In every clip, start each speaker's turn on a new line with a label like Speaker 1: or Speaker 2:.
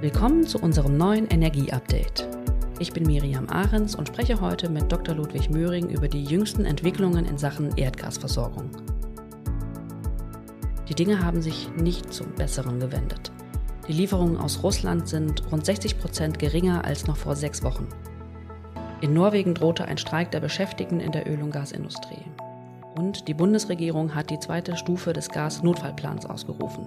Speaker 1: Willkommen zu unserem neuen Energie-Update. Ich bin Miriam Ahrens und spreche heute mit Dr. Ludwig Möhring über die jüngsten Entwicklungen in Sachen Erdgasversorgung. Die Dinge haben sich nicht zum Besseren gewendet. Die Lieferungen aus Russland sind rund 60 Prozent geringer als noch vor sechs Wochen. In Norwegen drohte ein Streik der Beschäftigten in der Öl- und Gasindustrie. Und die Bundesregierung hat die zweite Stufe des Gas-Notfallplans ausgerufen.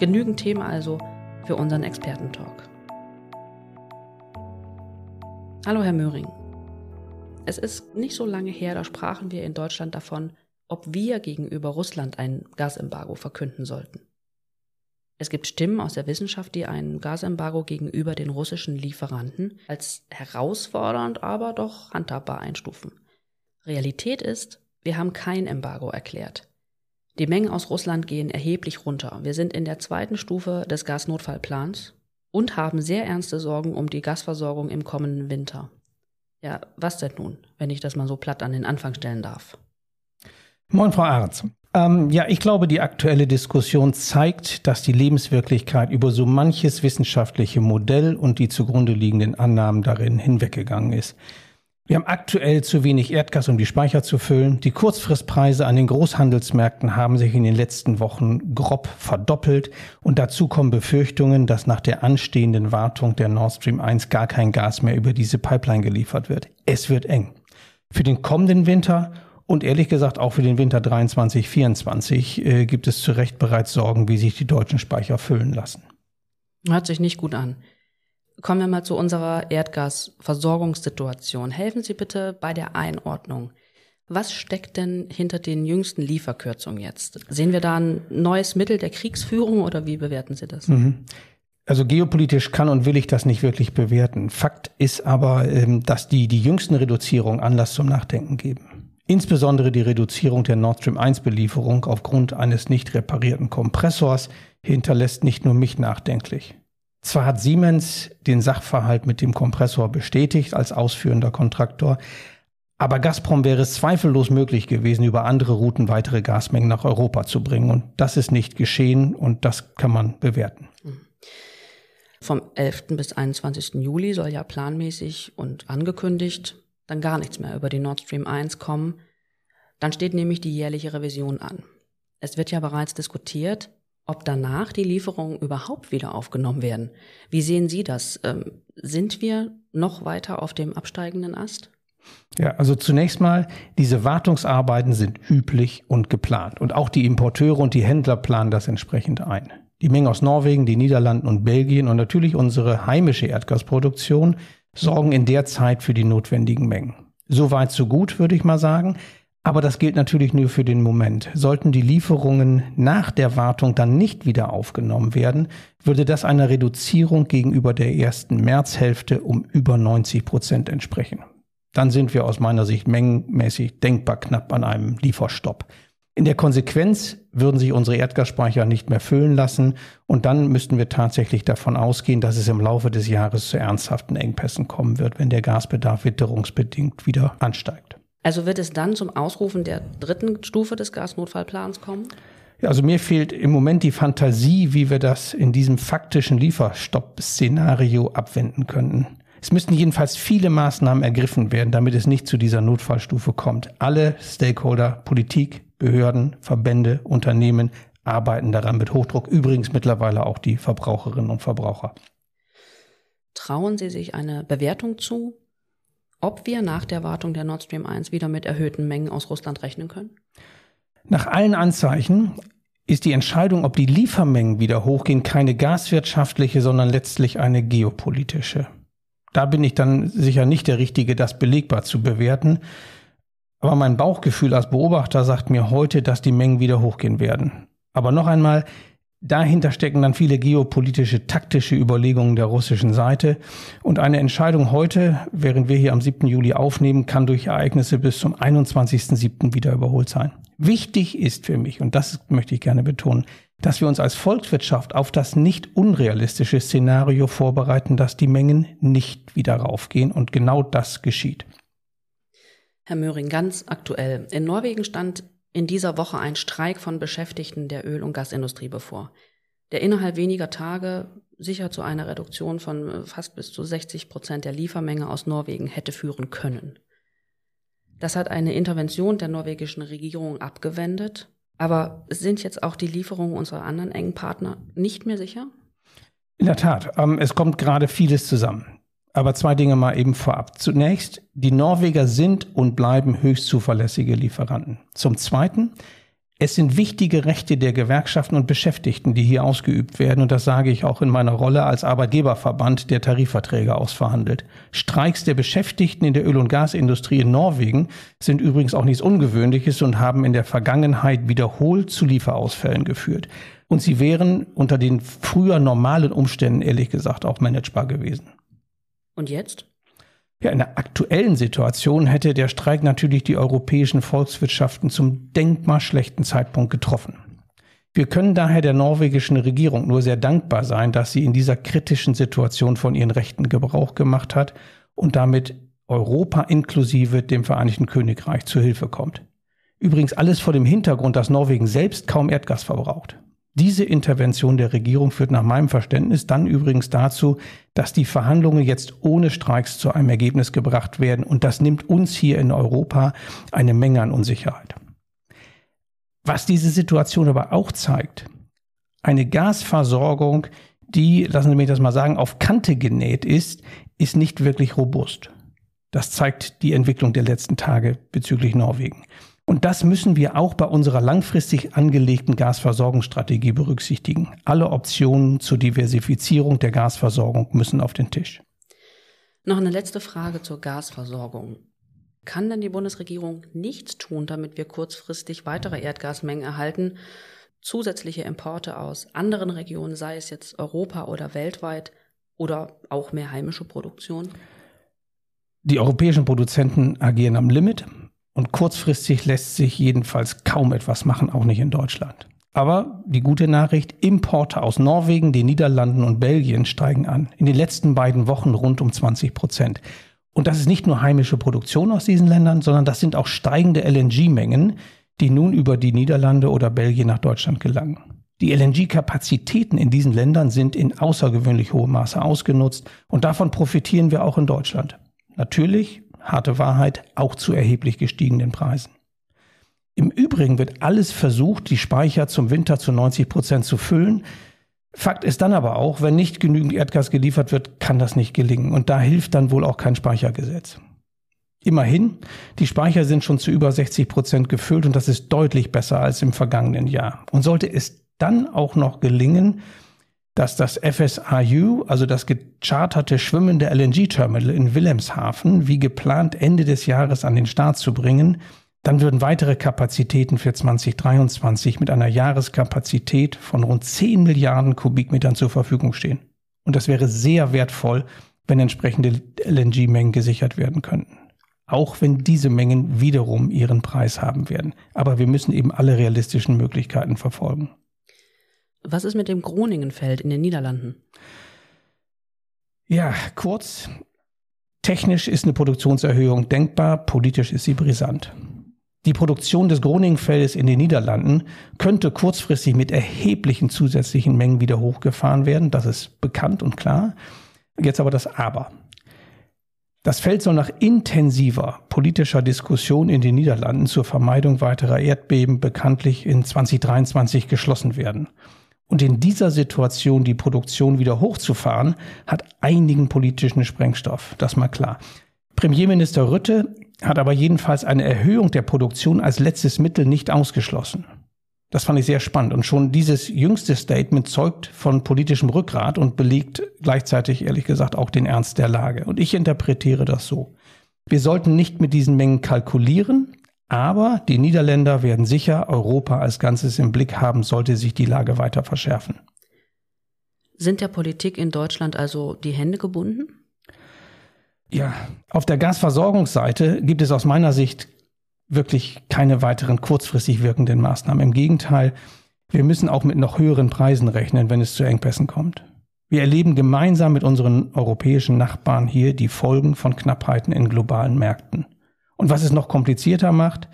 Speaker 1: Genügend Themen also für unseren Expertentalk. Hallo Herr Möhring. Es ist nicht so lange her, da sprachen wir in Deutschland davon, ob wir gegenüber Russland ein Gasembargo verkünden sollten. Es gibt Stimmen aus der Wissenschaft, die ein Gasembargo gegenüber den russischen Lieferanten als herausfordernd, aber doch handhabbar einstufen. Realität ist, wir haben kein Embargo erklärt. Die Mengen aus Russland gehen erheblich runter. Wir sind in der zweiten Stufe des Gasnotfallplans und haben sehr ernste Sorgen um die Gasversorgung im kommenden Winter. Ja, was denn nun, wenn ich das mal so platt an den Anfang stellen darf?
Speaker 2: Moin, Frau Arz. Ähm, ja, ich glaube, die aktuelle Diskussion zeigt, dass die Lebenswirklichkeit über so manches wissenschaftliche Modell und die zugrunde liegenden Annahmen darin hinweggegangen ist. Wir haben aktuell zu wenig Erdgas, um die Speicher zu füllen. Die Kurzfristpreise an den Großhandelsmärkten haben sich in den letzten Wochen grob verdoppelt. Und dazu kommen Befürchtungen, dass nach der anstehenden Wartung der Nord Stream 1 gar kein Gas mehr über diese Pipeline geliefert wird. Es wird eng. Für den kommenden Winter und ehrlich gesagt auch für den Winter 23, 24 äh, gibt es zu Recht bereits Sorgen, wie sich die deutschen Speicher füllen lassen.
Speaker 1: Hört sich nicht gut an. Kommen wir mal zu unserer Erdgasversorgungssituation. Helfen Sie bitte bei der Einordnung. Was steckt denn hinter den jüngsten Lieferkürzungen jetzt? Sehen wir da ein neues Mittel der Kriegsführung oder wie bewerten Sie das? Mhm.
Speaker 2: Also geopolitisch kann und will ich das nicht wirklich bewerten. Fakt ist aber, ähm, dass die, die jüngsten Reduzierungen Anlass zum Nachdenken geben. Insbesondere die Reduzierung der Nord Stream 1 Belieferung aufgrund eines nicht reparierten Kompressors hinterlässt nicht nur mich nachdenklich. Zwar hat Siemens den Sachverhalt mit dem Kompressor bestätigt als ausführender Kontraktor, aber Gazprom wäre es zweifellos möglich gewesen, über andere Routen weitere Gasmengen nach Europa zu bringen. Und das ist nicht geschehen und das kann man bewerten.
Speaker 1: Vom 11. bis 21. Juli soll ja planmäßig und angekündigt dann gar nichts mehr über die Nord Stream 1 kommen. Dann steht nämlich die jährliche Revision an. Es wird ja bereits diskutiert, ob danach die Lieferungen überhaupt wieder aufgenommen werden. Wie sehen Sie das? Ähm, sind wir noch weiter auf dem absteigenden Ast?
Speaker 2: Ja, also zunächst mal, diese Wartungsarbeiten sind üblich und geplant. Und auch die Importeure und die Händler planen das entsprechend ein. Die Mengen aus Norwegen, die Niederlanden und Belgien und natürlich unsere heimische Erdgasproduktion sorgen in der Zeit für die notwendigen Mengen. Soweit so gut, würde ich mal sagen. Aber das gilt natürlich nur für den Moment. Sollten die Lieferungen nach der Wartung dann nicht wieder aufgenommen werden, würde das einer Reduzierung gegenüber der ersten Märzhälfte um über 90 Prozent entsprechen. Dann sind wir aus meiner Sicht mengenmäßig denkbar knapp an einem Lieferstopp. In der Konsequenz würden sich unsere Erdgasspeicher nicht mehr füllen lassen und dann müssten wir tatsächlich davon ausgehen, dass es im Laufe des Jahres zu ernsthaften Engpässen kommen wird, wenn der Gasbedarf witterungsbedingt wieder ansteigt.
Speaker 1: Also wird es dann zum Ausrufen der dritten Stufe des Gasnotfallplans kommen?
Speaker 2: Ja, also mir fehlt im Moment die Fantasie, wie wir das in diesem faktischen Lieferstopp-Szenario abwenden könnten. Es müssten jedenfalls viele Maßnahmen ergriffen werden, damit es nicht zu dieser Notfallstufe kommt. Alle Stakeholder, Politik, Behörden, Verbände, Unternehmen arbeiten daran mit Hochdruck. Übrigens mittlerweile auch die Verbraucherinnen und Verbraucher.
Speaker 1: Trauen Sie sich eine Bewertung zu, ob wir nach der Wartung der Nord Stream 1 wieder mit erhöhten Mengen aus Russland rechnen können?
Speaker 2: Nach allen Anzeichen ist die Entscheidung, ob die Liefermengen wieder hochgehen, keine gaswirtschaftliche, sondern letztlich eine geopolitische. Da bin ich dann sicher nicht der Richtige, das belegbar zu bewerten. Aber mein Bauchgefühl als Beobachter sagt mir heute, dass die Mengen wieder hochgehen werden. Aber noch einmal, dahinter stecken dann viele geopolitische, taktische Überlegungen der russischen Seite. Und eine Entscheidung heute, während wir hier am 7. Juli aufnehmen, kann durch Ereignisse bis zum 21.7. wieder überholt sein. Wichtig ist für mich, und das möchte ich gerne betonen, dass wir uns als Volkswirtschaft auf das nicht unrealistische Szenario vorbereiten, dass die Mengen nicht wieder raufgehen. Und genau das geschieht.
Speaker 1: Herr Möhring, ganz aktuell. In Norwegen stand in dieser Woche ein Streik von Beschäftigten der Öl- und Gasindustrie bevor, der innerhalb weniger Tage sicher zu einer Reduktion von äh, fast bis zu 60 Prozent der Liefermenge aus Norwegen hätte führen können. Das hat eine Intervention der norwegischen Regierung abgewendet. Aber sind jetzt auch die Lieferungen unserer anderen engen Partner nicht mehr sicher?
Speaker 2: In der Tat, ähm, es kommt gerade vieles zusammen. Aber zwei Dinge mal eben vorab. Zunächst, die Norweger sind und bleiben höchst zuverlässige Lieferanten. Zum Zweiten, es sind wichtige Rechte der Gewerkschaften und Beschäftigten, die hier ausgeübt werden. Und das sage ich auch in meiner Rolle als Arbeitgeberverband, der Tarifverträge ausverhandelt. Streiks der Beschäftigten in der Öl- und Gasindustrie in Norwegen sind übrigens auch nichts Ungewöhnliches und haben in der Vergangenheit wiederholt zu Lieferausfällen geführt. Und sie wären unter den früher normalen Umständen ehrlich gesagt auch managebar gewesen.
Speaker 1: Und jetzt?
Speaker 2: Ja, in der aktuellen Situation hätte der Streik natürlich die europäischen Volkswirtschaften zum denkbar schlechten Zeitpunkt getroffen. Wir können daher der norwegischen Regierung nur sehr dankbar sein, dass sie in dieser kritischen Situation von ihren Rechten Gebrauch gemacht hat und damit Europa inklusive dem Vereinigten Königreich zu Hilfe kommt. Übrigens alles vor dem Hintergrund, dass Norwegen selbst kaum Erdgas verbraucht. Diese Intervention der Regierung führt nach meinem Verständnis dann übrigens dazu, dass die Verhandlungen jetzt ohne Streiks zu einem Ergebnis gebracht werden und das nimmt uns hier in Europa eine Menge an Unsicherheit. Was diese Situation aber auch zeigt, eine Gasversorgung, die, lassen Sie mich das mal sagen, auf Kante genäht ist, ist nicht wirklich robust. Das zeigt die Entwicklung der letzten Tage bezüglich Norwegen. Und das müssen wir auch bei unserer langfristig angelegten Gasversorgungsstrategie berücksichtigen. Alle Optionen zur Diversifizierung der Gasversorgung müssen auf den Tisch.
Speaker 1: Noch eine letzte Frage zur Gasversorgung. Kann denn die Bundesregierung nichts tun, damit wir kurzfristig weitere Erdgasmengen erhalten, zusätzliche Importe aus anderen Regionen, sei es jetzt Europa oder weltweit, oder auch mehr heimische Produktion?
Speaker 2: Die europäischen Produzenten agieren am Limit. Und kurzfristig lässt sich jedenfalls kaum etwas machen, auch nicht in Deutschland. Aber die gute Nachricht, Importe aus Norwegen, den Niederlanden und Belgien steigen an. In den letzten beiden Wochen rund um 20 Prozent. Und das ist nicht nur heimische Produktion aus diesen Ländern, sondern das sind auch steigende LNG-Mengen, die nun über die Niederlande oder Belgien nach Deutschland gelangen. Die LNG-Kapazitäten in diesen Ländern sind in außergewöhnlich hohem Maße ausgenutzt und davon profitieren wir auch in Deutschland. Natürlich harte Wahrheit, auch zu erheblich gestiegenen Preisen. Im Übrigen wird alles versucht, die Speicher zum Winter zu 90 Prozent zu füllen. Fakt ist dann aber auch, wenn nicht genügend Erdgas geliefert wird, kann das nicht gelingen. Und da hilft dann wohl auch kein Speichergesetz. Immerhin, die Speicher sind schon zu über 60 Prozent gefüllt und das ist deutlich besser als im vergangenen Jahr. Und sollte es dann auch noch gelingen, dass das FSRU, also das gecharterte schwimmende LNG-Terminal in Wilhelmshaven, wie geplant Ende des Jahres an den Start zu bringen, dann würden weitere Kapazitäten für 2023 mit einer Jahreskapazität von rund 10 Milliarden Kubikmetern zur Verfügung stehen. Und das wäre sehr wertvoll, wenn entsprechende LNG-Mengen gesichert werden könnten. Auch wenn diese Mengen wiederum ihren Preis haben werden. Aber wir müssen eben alle realistischen Möglichkeiten verfolgen.
Speaker 1: Was ist mit dem Groningenfeld in den Niederlanden?
Speaker 2: Ja, kurz. Technisch ist eine Produktionserhöhung denkbar, politisch ist sie brisant. Die Produktion des Groningenfeldes in den Niederlanden könnte kurzfristig mit erheblichen zusätzlichen Mengen wieder hochgefahren werden. Das ist bekannt und klar. Jetzt aber das Aber. Das Feld soll nach intensiver politischer Diskussion in den Niederlanden zur Vermeidung weiterer Erdbeben bekanntlich in 2023 geschlossen werden. Und in dieser Situation die Produktion wieder hochzufahren, hat einigen politischen Sprengstoff. Das mal klar. Premierminister Rütte hat aber jedenfalls eine Erhöhung der Produktion als letztes Mittel nicht ausgeschlossen. Das fand ich sehr spannend. Und schon dieses jüngste Statement zeugt von politischem Rückgrat und belegt gleichzeitig, ehrlich gesagt, auch den Ernst der Lage. Und ich interpretiere das so. Wir sollten nicht mit diesen Mengen kalkulieren, aber die Niederländer werden sicher Europa als Ganzes im Blick haben, sollte sich die Lage weiter verschärfen.
Speaker 1: Sind der Politik in Deutschland also die Hände gebunden?
Speaker 2: Ja, auf der Gasversorgungsseite gibt es aus meiner Sicht wirklich keine weiteren kurzfristig wirkenden Maßnahmen. Im Gegenteil, wir müssen auch mit noch höheren Preisen rechnen, wenn es zu Engpässen kommt. Wir erleben gemeinsam mit unseren europäischen Nachbarn hier die Folgen von Knappheiten in globalen Märkten. Und was es noch komplizierter macht,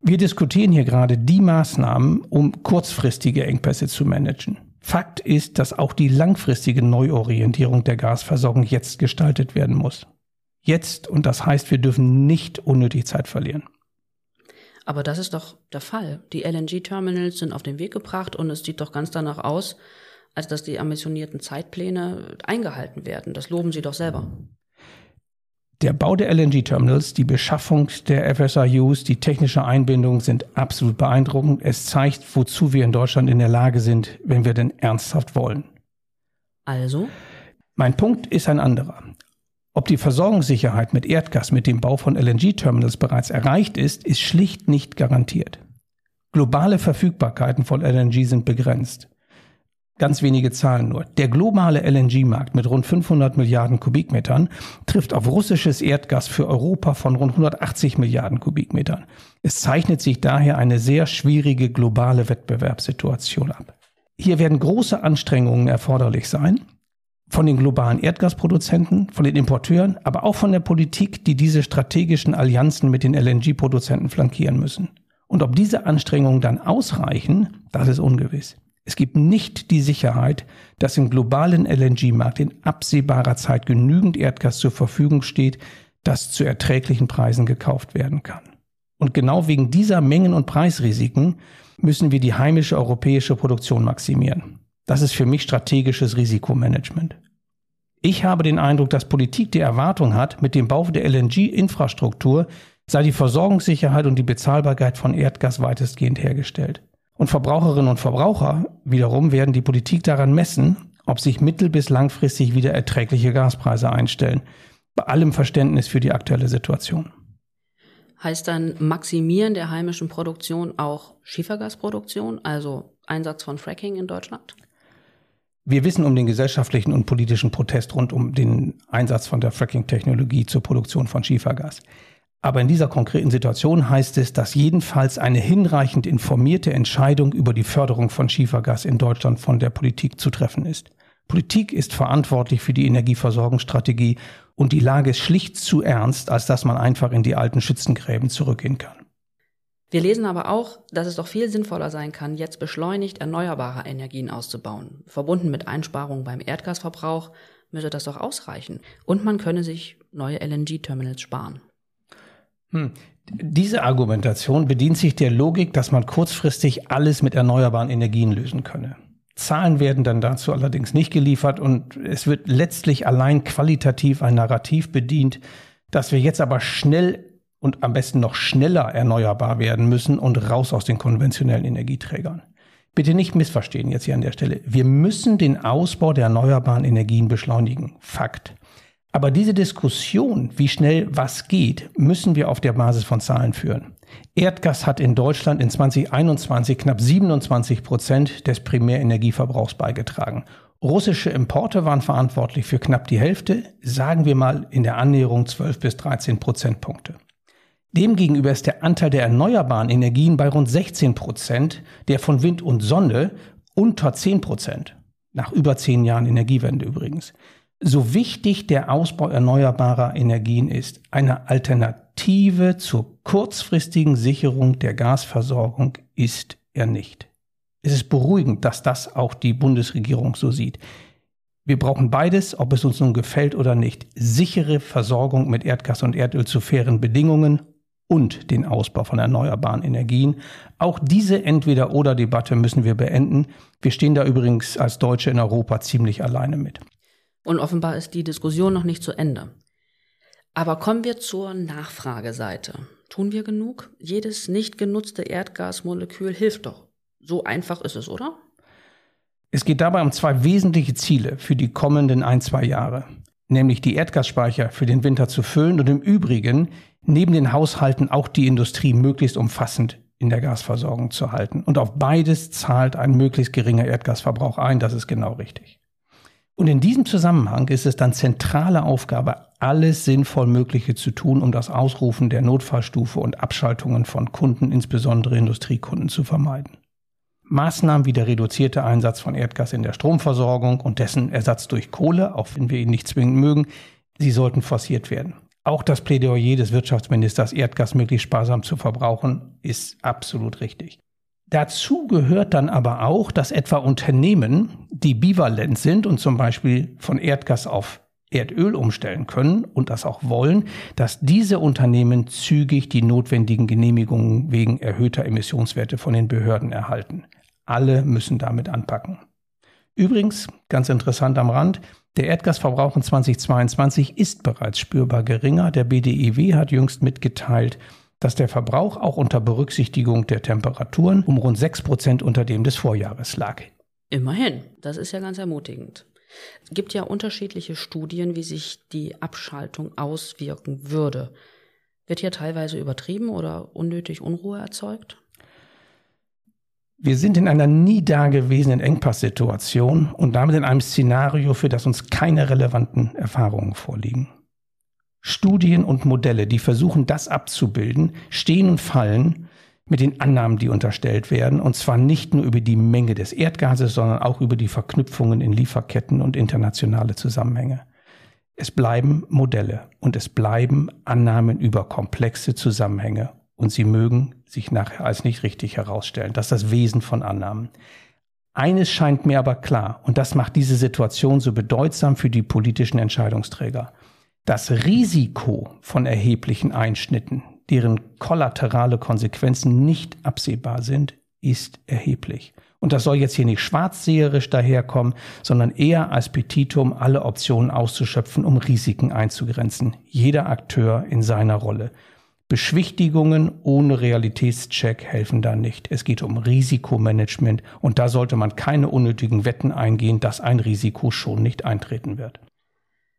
Speaker 2: wir diskutieren hier gerade die Maßnahmen, um kurzfristige Engpässe zu managen. Fakt ist, dass auch die langfristige Neuorientierung der Gasversorgung jetzt gestaltet werden muss. Jetzt, und das heißt, wir dürfen nicht unnötig Zeit verlieren.
Speaker 1: Aber das ist doch der Fall. Die LNG-Terminals sind auf den Weg gebracht und es sieht doch ganz danach aus, als dass die ambitionierten Zeitpläne eingehalten werden. Das loben Sie doch selber.
Speaker 2: Der Bau der LNG-Terminals, die Beschaffung der FSRUs, die technische Einbindung sind absolut beeindruckend. Es zeigt, wozu wir in Deutschland in der Lage sind, wenn wir denn ernsthaft wollen.
Speaker 1: Also?
Speaker 2: Mein Punkt ist ein anderer. Ob die Versorgungssicherheit mit Erdgas mit dem Bau von LNG-Terminals bereits erreicht ist, ist schlicht nicht garantiert. Globale Verfügbarkeiten von LNG sind begrenzt. Ganz wenige Zahlen nur. Der globale LNG-Markt mit rund 500 Milliarden Kubikmetern trifft auf russisches Erdgas für Europa von rund 180 Milliarden Kubikmetern. Es zeichnet sich daher eine sehr schwierige globale Wettbewerbssituation ab. Hier werden große Anstrengungen erforderlich sein, von den globalen Erdgasproduzenten, von den Importeuren, aber auch von der Politik, die diese strategischen Allianzen mit den LNG-Produzenten flankieren müssen. Und ob diese Anstrengungen dann ausreichen, das ist ungewiss. Es gibt nicht die Sicherheit, dass im globalen LNG-Markt in absehbarer Zeit genügend Erdgas zur Verfügung steht, das zu erträglichen Preisen gekauft werden kann. Und genau wegen dieser Mengen- und Preisrisiken müssen wir die heimische europäische Produktion maximieren. Das ist für mich strategisches Risikomanagement. Ich habe den Eindruck, dass Politik die Erwartung hat, mit dem Bau der LNG-Infrastruktur sei die Versorgungssicherheit und die Bezahlbarkeit von Erdgas weitestgehend hergestellt. Und Verbraucherinnen und Verbraucher wiederum werden die Politik daran messen, ob sich mittel- bis langfristig wieder erträgliche Gaspreise einstellen. Bei allem Verständnis für die aktuelle Situation.
Speaker 1: Heißt dann Maximieren der heimischen Produktion auch Schiefergasproduktion, also Einsatz von Fracking in Deutschland?
Speaker 2: Wir wissen um den gesellschaftlichen und politischen Protest rund um den Einsatz von der Fracking-Technologie zur Produktion von Schiefergas. Aber in dieser konkreten Situation heißt es, dass jedenfalls eine hinreichend informierte Entscheidung über die Förderung von Schiefergas in Deutschland von der Politik zu treffen ist. Politik ist verantwortlich für die Energieversorgungsstrategie und die Lage ist schlicht zu ernst, als dass man einfach in die alten Schützengräben zurückgehen kann.
Speaker 1: Wir lesen aber auch, dass es doch viel sinnvoller sein kann, jetzt beschleunigt erneuerbare Energien auszubauen. Verbunden mit Einsparungen beim Erdgasverbrauch müsse das doch ausreichen. Und man könne sich neue LNG-Terminals sparen.
Speaker 2: Hm. Diese Argumentation bedient sich der Logik, dass man kurzfristig alles mit erneuerbaren Energien lösen könne. Zahlen werden dann dazu allerdings nicht geliefert und es wird letztlich allein qualitativ ein Narrativ bedient, dass wir jetzt aber schnell und am besten noch schneller erneuerbar werden müssen und raus aus den konventionellen Energieträgern. Bitte nicht missverstehen jetzt hier an der Stelle. Wir müssen den Ausbau der erneuerbaren Energien beschleunigen. Fakt. Aber diese Diskussion, wie schnell was geht, müssen wir auf der Basis von Zahlen führen. Erdgas hat in Deutschland in 2021 knapp 27 Prozent des Primärenergieverbrauchs beigetragen. Russische Importe waren verantwortlich für knapp die Hälfte, sagen wir mal in der Annäherung 12 bis 13 Prozentpunkte. Demgegenüber ist der Anteil der erneuerbaren Energien bei rund 16 Prozent, der von Wind und Sonne unter 10 Prozent. Nach über zehn Jahren Energiewende übrigens. So wichtig der Ausbau erneuerbarer Energien ist, eine Alternative zur kurzfristigen Sicherung der Gasversorgung ist er nicht. Es ist beruhigend, dass das auch die Bundesregierung so sieht. Wir brauchen beides, ob es uns nun gefällt oder nicht. Sichere Versorgung mit Erdgas und Erdöl zu fairen Bedingungen und den Ausbau von erneuerbaren Energien. Auch diese Entweder-oder-Debatte müssen wir beenden. Wir stehen da übrigens als Deutsche in Europa ziemlich alleine mit.
Speaker 1: Und offenbar ist die Diskussion noch nicht zu Ende. Aber kommen wir zur Nachfrageseite. Tun wir genug? Jedes nicht genutzte Erdgasmolekül hilft doch. So einfach ist es, oder?
Speaker 2: Es geht dabei um zwei wesentliche Ziele für die kommenden ein, zwei Jahre. Nämlich die Erdgasspeicher für den Winter zu füllen und im Übrigen neben den Haushalten auch die Industrie möglichst umfassend in der Gasversorgung zu halten. Und auf beides zahlt ein möglichst geringer Erdgasverbrauch ein. Das ist genau richtig. Und in diesem Zusammenhang ist es dann zentrale Aufgabe, alles sinnvoll Mögliche zu tun, um das Ausrufen der Notfallstufe und Abschaltungen von Kunden, insbesondere Industriekunden, zu vermeiden. Maßnahmen wie der reduzierte Einsatz von Erdgas in der Stromversorgung und dessen Ersatz durch Kohle, auch wenn wir ihn nicht zwingend mögen, sie sollten forciert werden. Auch das Plädoyer des Wirtschaftsministers, Erdgas möglichst sparsam zu verbrauchen, ist absolut richtig. Dazu gehört dann aber auch, dass etwa Unternehmen, die bivalent sind und zum Beispiel von Erdgas auf Erdöl umstellen können und das auch wollen, dass diese Unternehmen zügig die notwendigen Genehmigungen wegen erhöhter Emissionswerte von den Behörden erhalten. Alle müssen damit anpacken. Übrigens, ganz interessant am Rand, der Erdgasverbrauch in 2022 ist bereits spürbar geringer. Der BDIW hat jüngst mitgeteilt, dass der Verbrauch auch unter Berücksichtigung der Temperaturen um rund 6 Prozent unter dem des Vorjahres lag.
Speaker 1: Immerhin, das ist ja ganz ermutigend. Es gibt ja unterschiedliche Studien, wie sich die Abschaltung auswirken würde. Wird hier teilweise übertrieben oder unnötig Unruhe erzeugt?
Speaker 2: Wir sind in einer nie dagewesenen Engpasssituation und damit in einem Szenario, für das uns keine relevanten Erfahrungen vorliegen. Studien und Modelle, die versuchen, das abzubilden, stehen und fallen mit den Annahmen, die unterstellt werden, und zwar nicht nur über die Menge des Erdgases, sondern auch über die Verknüpfungen in Lieferketten und internationale Zusammenhänge. Es bleiben Modelle und es bleiben Annahmen über komplexe Zusammenhänge und sie mögen sich nachher als nicht richtig herausstellen. Das ist das Wesen von Annahmen. Eines scheint mir aber klar, und das macht diese Situation so bedeutsam für die politischen Entscheidungsträger. Das Risiko von erheblichen Einschnitten, deren kollaterale Konsequenzen nicht absehbar sind, ist erheblich. Und das soll jetzt hier nicht schwarzseherisch daherkommen, sondern eher als Petitum, alle Optionen auszuschöpfen, um Risiken einzugrenzen. Jeder Akteur in seiner Rolle. Beschwichtigungen ohne Realitätscheck helfen da nicht. Es geht um Risikomanagement und da sollte man keine unnötigen Wetten eingehen, dass ein Risiko schon nicht eintreten wird.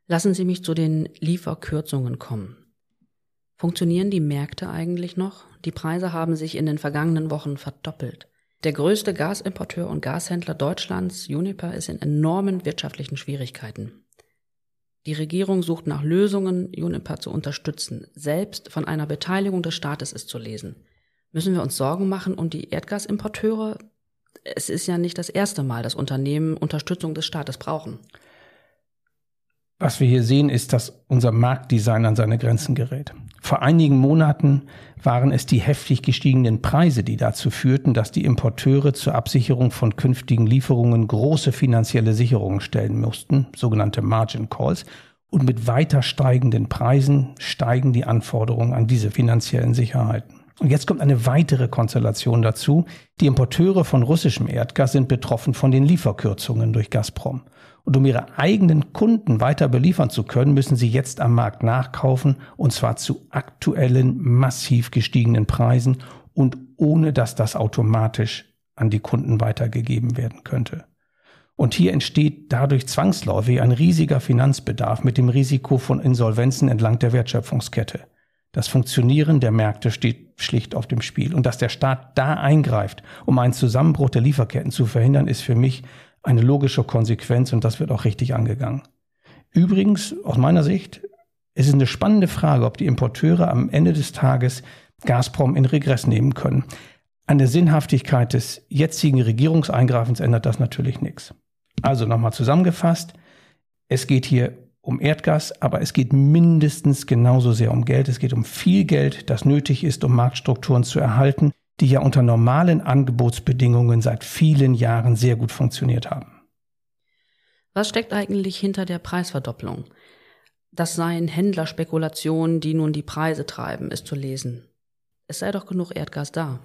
Speaker 1: Lassen Sie mich zu den Lieferkürzungen kommen. Funktionieren die Märkte eigentlich noch? Die Preise haben sich in den vergangenen Wochen verdoppelt. Der größte Gasimporteur und Gashändler Deutschlands, Uniper, ist in enormen wirtschaftlichen Schwierigkeiten. Die Regierung sucht nach Lösungen, Uniper zu unterstützen. Selbst von einer Beteiligung des Staates ist zu lesen. Müssen wir uns Sorgen machen um die Erdgasimporteure? Es ist ja nicht das erste Mal, dass Unternehmen Unterstützung des Staates brauchen.
Speaker 2: Was wir hier sehen, ist, dass unser Marktdesign an seine Grenzen gerät. Vor einigen Monaten waren es die heftig gestiegenen Preise, die dazu führten, dass die Importeure zur Absicherung von künftigen Lieferungen große finanzielle Sicherungen stellen mussten, sogenannte Margin Calls, und mit weiter steigenden Preisen steigen die Anforderungen an diese finanziellen Sicherheiten. Und jetzt kommt eine weitere Konstellation dazu. Die Importeure von russischem Erdgas sind betroffen von den Lieferkürzungen durch Gazprom. Und um ihre eigenen Kunden weiter beliefern zu können, müssen sie jetzt am Markt nachkaufen und zwar zu aktuellen, massiv gestiegenen Preisen und ohne dass das automatisch an die Kunden weitergegeben werden könnte. Und hier entsteht dadurch zwangsläufig ein riesiger Finanzbedarf mit dem Risiko von Insolvenzen entlang der Wertschöpfungskette. Das Funktionieren der Märkte steht schlicht auf dem Spiel. Und dass der Staat da eingreift, um einen Zusammenbruch der Lieferketten zu verhindern, ist für mich eine logische Konsequenz und das wird auch richtig angegangen. Übrigens, aus meiner Sicht, ist es eine spannende Frage, ob die Importeure am Ende des Tages Gazprom in Regress nehmen können. An der Sinnhaftigkeit des jetzigen Regierungseingreifens ändert das natürlich nichts. Also nochmal zusammengefasst, es geht hier um Erdgas, aber es geht mindestens genauso sehr um Geld. Es geht um viel Geld, das nötig ist, um Marktstrukturen zu erhalten, die ja unter normalen Angebotsbedingungen seit vielen Jahren sehr gut funktioniert haben.
Speaker 1: Was steckt eigentlich hinter der Preisverdopplung? Das seien Händlerspekulationen, die nun die Preise treiben, ist zu lesen. Es sei doch genug Erdgas da.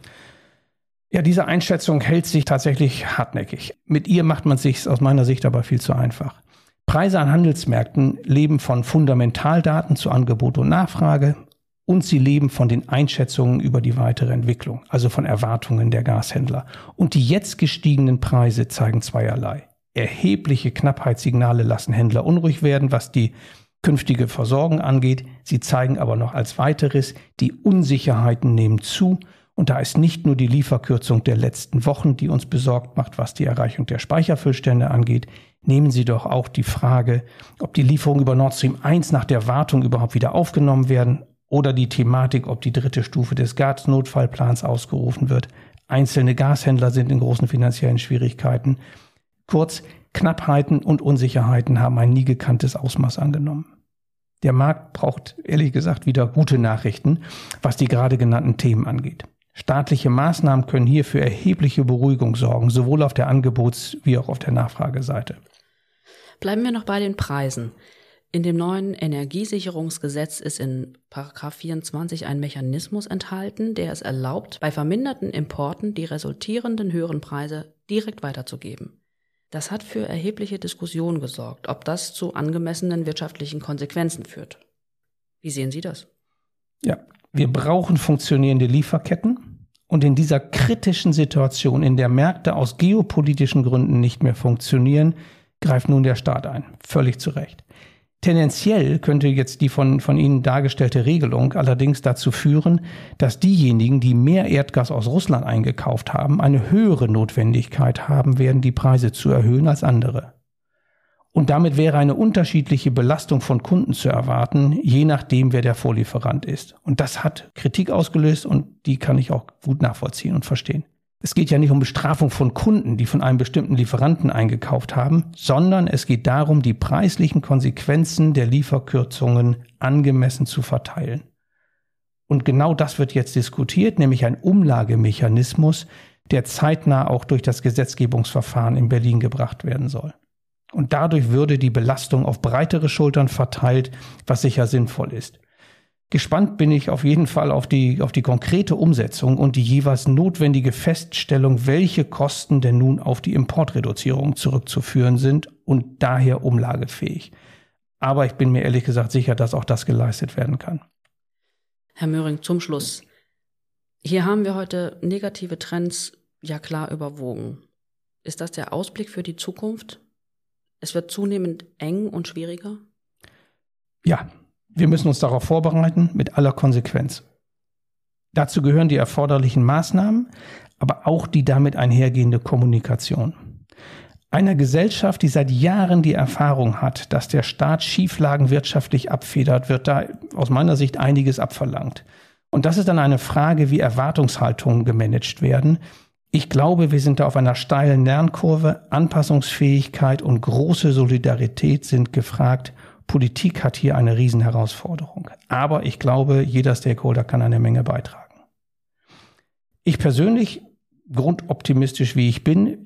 Speaker 2: Ja, diese Einschätzung hält sich tatsächlich hartnäckig. Mit ihr macht man sich aus meiner Sicht aber viel zu einfach. Preise an Handelsmärkten leben von Fundamentaldaten zu Angebot und Nachfrage, und sie leben von den Einschätzungen über die weitere Entwicklung, also von Erwartungen der Gashändler. Und die jetzt gestiegenen Preise zeigen zweierlei. Erhebliche Knappheitssignale lassen Händler unruhig werden, was die künftige Versorgung angeht. Sie zeigen aber noch als weiteres, die Unsicherheiten nehmen zu. Und da ist nicht nur die Lieferkürzung der letzten Wochen, die uns besorgt macht, was die Erreichung der Speicherfüllstände angeht. Nehmen Sie doch auch die Frage, ob die Lieferungen über Nord Stream 1 nach der Wartung überhaupt wieder aufgenommen werden oder die Thematik, ob die dritte Stufe des Gasnotfallplans ausgerufen wird. Einzelne Gashändler sind in großen finanziellen Schwierigkeiten. Kurz, Knappheiten und Unsicherheiten haben ein nie gekanntes Ausmaß angenommen. Der Markt braucht ehrlich gesagt wieder gute Nachrichten, was die gerade genannten Themen angeht. Staatliche Maßnahmen können hier für erhebliche Beruhigung sorgen, sowohl auf der Angebots- wie auch auf der Nachfrageseite.
Speaker 1: Bleiben wir noch bei den Preisen. In dem neuen Energiesicherungsgesetz ist in 24 ein Mechanismus enthalten, der es erlaubt, bei verminderten Importen die resultierenden höheren Preise direkt weiterzugeben. Das hat für erhebliche Diskussionen gesorgt, ob das zu angemessenen wirtschaftlichen Konsequenzen führt. Wie sehen Sie das?
Speaker 2: Ja, wir brauchen funktionierende Lieferketten. Und in dieser kritischen Situation, in der Märkte aus geopolitischen Gründen nicht mehr funktionieren, greift nun der Staat ein. Völlig zu Recht. Tendenziell könnte jetzt die von, von Ihnen dargestellte Regelung allerdings dazu führen, dass diejenigen, die mehr Erdgas aus Russland eingekauft haben, eine höhere Notwendigkeit haben werden, die Preise zu erhöhen als andere. Und damit wäre eine unterschiedliche Belastung von Kunden zu erwarten, je nachdem, wer der Vorlieferant ist. Und das hat Kritik ausgelöst und die kann ich auch gut nachvollziehen und verstehen. Es geht ja nicht um Bestrafung von Kunden, die von einem bestimmten Lieferanten eingekauft haben, sondern es geht darum, die preislichen Konsequenzen der Lieferkürzungen angemessen zu verteilen. Und genau das wird jetzt diskutiert, nämlich ein Umlagemechanismus, der zeitnah auch durch das Gesetzgebungsverfahren in Berlin gebracht werden soll. Und dadurch würde die Belastung auf breitere Schultern verteilt, was sicher sinnvoll ist. Gespannt bin ich auf jeden Fall auf die, auf die konkrete Umsetzung und die jeweils notwendige Feststellung, welche Kosten denn nun auf die Importreduzierung zurückzuführen sind und daher umlagefähig. Aber ich bin mir ehrlich gesagt sicher, dass auch das geleistet werden kann.
Speaker 1: Herr Möhring, zum Schluss. Hier haben wir heute negative Trends ja klar überwogen. Ist das der Ausblick für die Zukunft? Es wird zunehmend eng und schwieriger?
Speaker 2: Ja, wir müssen uns darauf vorbereiten mit aller Konsequenz. Dazu gehören die erforderlichen Maßnahmen, aber auch die damit einhergehende Kommunikation. Einer Gesellschaft, die seit Jahren die Erfahrung hat, dass der Staat Schieflagen wirtschaftlich abfedert, wird da aus meiner Sicht einiges abverlangt. Und das ist dann eine Frage, wie Erwartungshaltungen gemanagt werden. Ich glaube, wir sind da auf einer steilen Lernkurve. Anpassungsfähigkeit und große Solidarität sind gefragt Politik hat hier eine Riesenherausforderung. Aber ich glaube, jeder Stakeholder kann eine Menge beitragen. Ich persönlich, grundoptimistisch wie ich bin,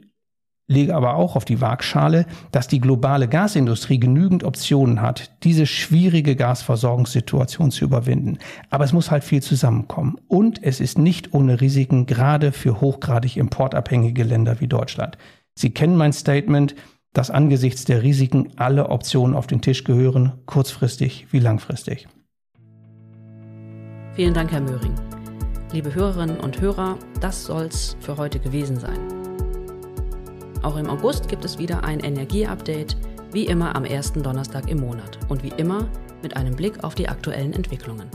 Speaker 2: lege aber auch auf die Waagschale, dass die globale Gasindustrie genügend Optionen hat, diese schwierige Gasversorgungssituation zu überwinden. Aber es muss halt viel zusammenkommen. Und es ist nicht ohne Risiken, gerade für hochgradig importabhängige Länder wie Deutschland. Sie kennen mein Statement, dass angesichts der Risiken alle Optionen auf den Tisch gehören, kurzfristig wie langfristig.
Speaker 1: Vielen Dank, Herr Möhring. Liebe Hörerinnen und Hörer, das soll's für heute gewesen sein. Auch im August gibt es wieder ein Energieupdate, wie immer am ersten Donnerstag im Monat und wie immer mit einem Blick auf die aktuellen Entwicklungen.